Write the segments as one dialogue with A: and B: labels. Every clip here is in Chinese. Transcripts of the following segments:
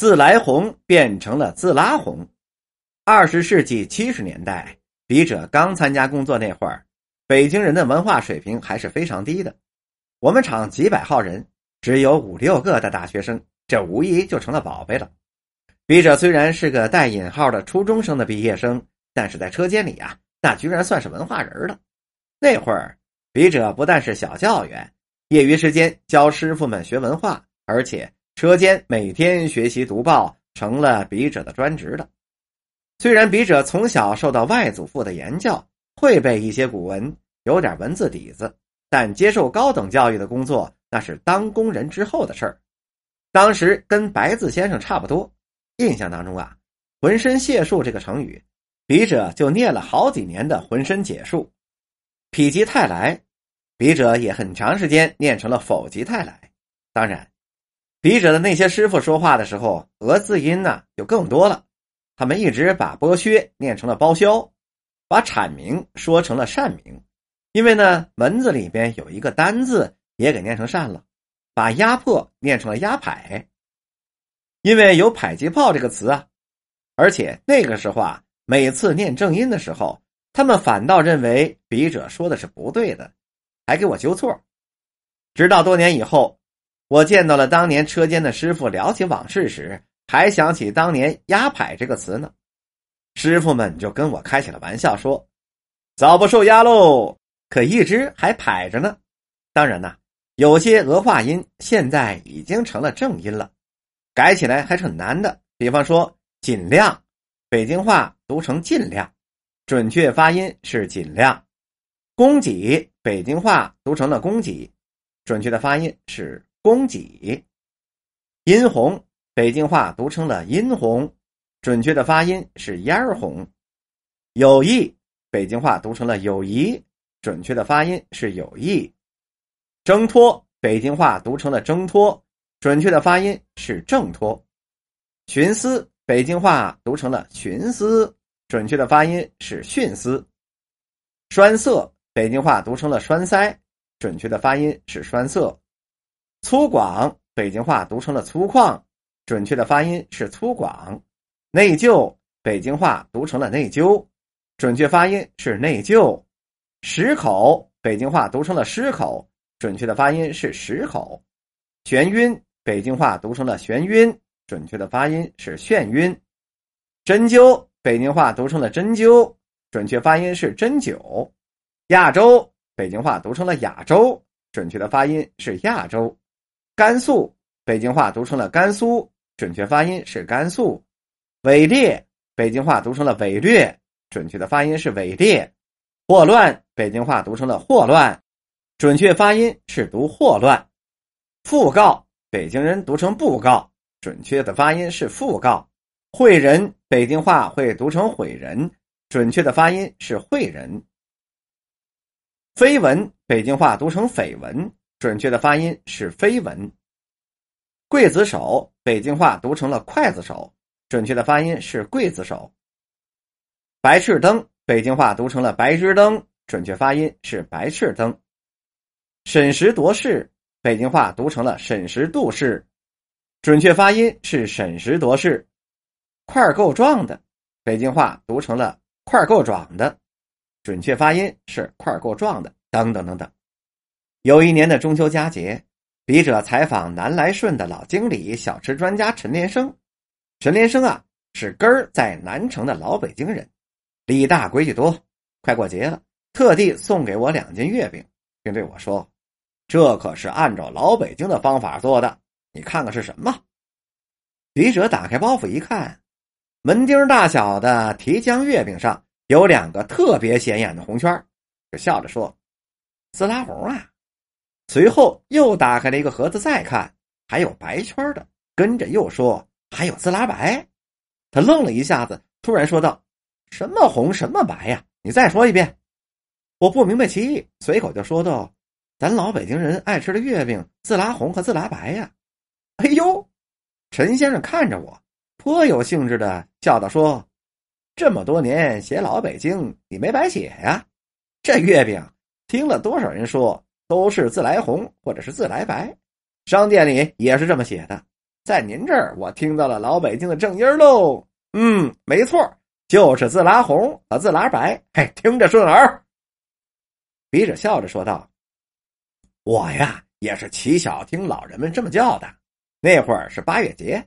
A: 自来红变成了自拉红。二十世纪七十年代，笔者刚参加工作那会儿，北京人的文化水平还是非常低的。我们厂几百号人，只有五六个的大学生，这无疑就成了宝贝了。笔者虽然是个带引号的初中生的毕业生，但是在车间里呀，那居然算是文化人了。那会儿，笔者不但是小教员，业余时间教师傅们学文化，而且车间每天学习读报，成了笔者的专职了。虽然笔者从小受到外祖父的言教，会背一些古文，有点文字底子，但接受高等教育的工作，那是当工人之后的事儿。当时跟白字先生差不多。印象当中啊，“浑身解数”这个成语，笔者就念了好几年的“浑身解数”。否极泰来，笔者也很长时间念成了“否极泰来”。当然，笔者的那些师傅说话的时候，讹字音呢就更多了。他们一直把剥削念成了包销，把阐明说成了善明。因为呢，门字里边有一个单字，也给念成善了，把压迫念成了压迫。因为有迫击炮这个词啊，而且那个时候啊，每次念正音的时候，他们反倒认为笔者说的是不对的，还给我纠错。直到多年以后，我见到了当年车间的师傅，聊起往事时，还想起当年“压迫”这个词呢。师傅们就跟我开起了玩笑，说：“早不受压喽，可一直还排着呢。”当然呐，有些俄化音现在已经成了正音了。改起来还是很难的。比方说“尽量”，北京话读成“尽量”，准确发音是“尽量”；“供给”，北京话读成了“供给”，准确的发音是“供给”；“殷红”，北京话读成了“殷红”，准确的发音是“烟儿红”；“友谊”，北京话读成了“友谊”，准确的发音是“友谊”；“挣脱”，北京话读成了“挣脱”。准确的发音是挣脱，徇私北京话读成了徇私，准确的发音是徇私。栓塞北京话读成了栓塞，准确的发音是栓塞。粗犷北京话读成了粗犷，准确的发音是粗犷。内疚北京话读成了内疚，准确发音是内疚。石口北京话读成了狮口，准确的发音是石口。眩晕。北京话读成了眩晕，准确的发音是眩晕。针灸，北京话读成了针灸，准确发音是针灸。亚洲，北京话读成了亚洲，准确的发音是亚洲。甘肃，北京话读成了甘肃，准确发音是甘肃。伪劣，北京话读成了伪劣，准确的发音是伪劣。霍乱，北京话读成了霍乱，准确发音是读霍乱。讣告。北京人读成布告，准确的发音是讣告；会人，北京话会读成毁人，准确的发音是会人；绯闻，北京话读成绯闻，准确的发音是绯闻；刽子手，北京话读成了刽子手，准确的发音是刽子手；白炽灯，北京话读成了白炽灯，准确发音是白炽灯；审时度势。北京话读成了审时度势，准确发音是审时度势。块够壮的，北京话读成了块够壮的，准确发音是块够壮的。等等等等。有一年的中秋佳节，笔者采访南来顺的老经理、小吃专家陈连生。陈连生啊，是根儿在南城的老北京人，礼大规矩多。快过节了，特地送给我两斤月饼，并对我说。这可是按照老北京的方法做的，你看看是什么？笔者打开包袱一看，门钉大小的提浆月饼上有两个特别显眼的红圈，就笑着说：“自拉红啊！”随后又打开了一个盒子，再看还有白圈的，跟着又说：“还有自拉白。”他愣了一下子，突然说道：“什么红什么白呀？你再说一遍。”我不明白其意，随口就说道。咱老北京人爱吃的月饼，自拉红和自拉白呀！哎呦，陈先生看着我，颇有兴致的笑道：“说这么多年写老北京，你没白写呀。这月饼听了多少人说都是自来红或者是自来白，商店里也是这么写的。在您这儿我听到了老北京的正音喽。嗯，没错，就是自来红和自来白，嘿，听着顺耳。笔者笑着说道：“我呀，也是起小听老人们这么叫的。那会儿是八月节，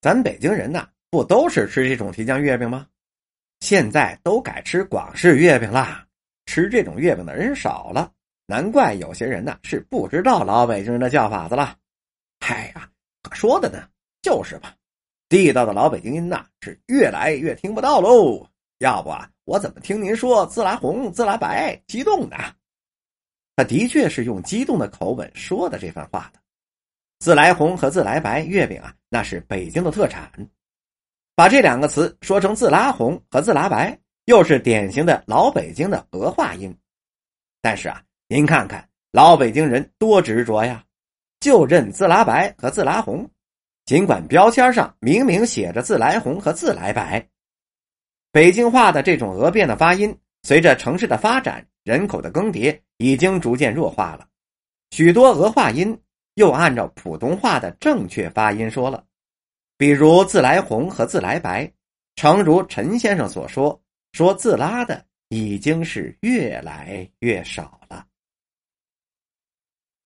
A: 咱北京人呐，不都是吃这种提浆月饼吗？现在都改吃广式月饼啦，吃这种月饼的人少了，难怪有些人呐是不知道老北京人的叫法子了。嗨呀，可说的呢，就是吧。”地道的老北京音呐，是越来越听不到喽。要不啊，我怎么听您说自来红、自来白，激动呢？他的确是用激动的口吻说的这番话的。自来红和自来白月饼啊，那是北京的特产。把这两个词说成自拉红和自拉白，又是典型的老北京的俄化音。但是啊，您看看老北京人多执着呀，就认自拉白和自拉红。尽管标签上明明写着“自来红”和“自来白”，北京话的这种讹变的发音，随着城市的发展、人口的更迭，已经逐渐弱化了。许多讹化音又按照普通话的正确发音说了，比如“自来红”和“自来白”，诚如陈先生所说，说“自拉”的已经是越来越少了。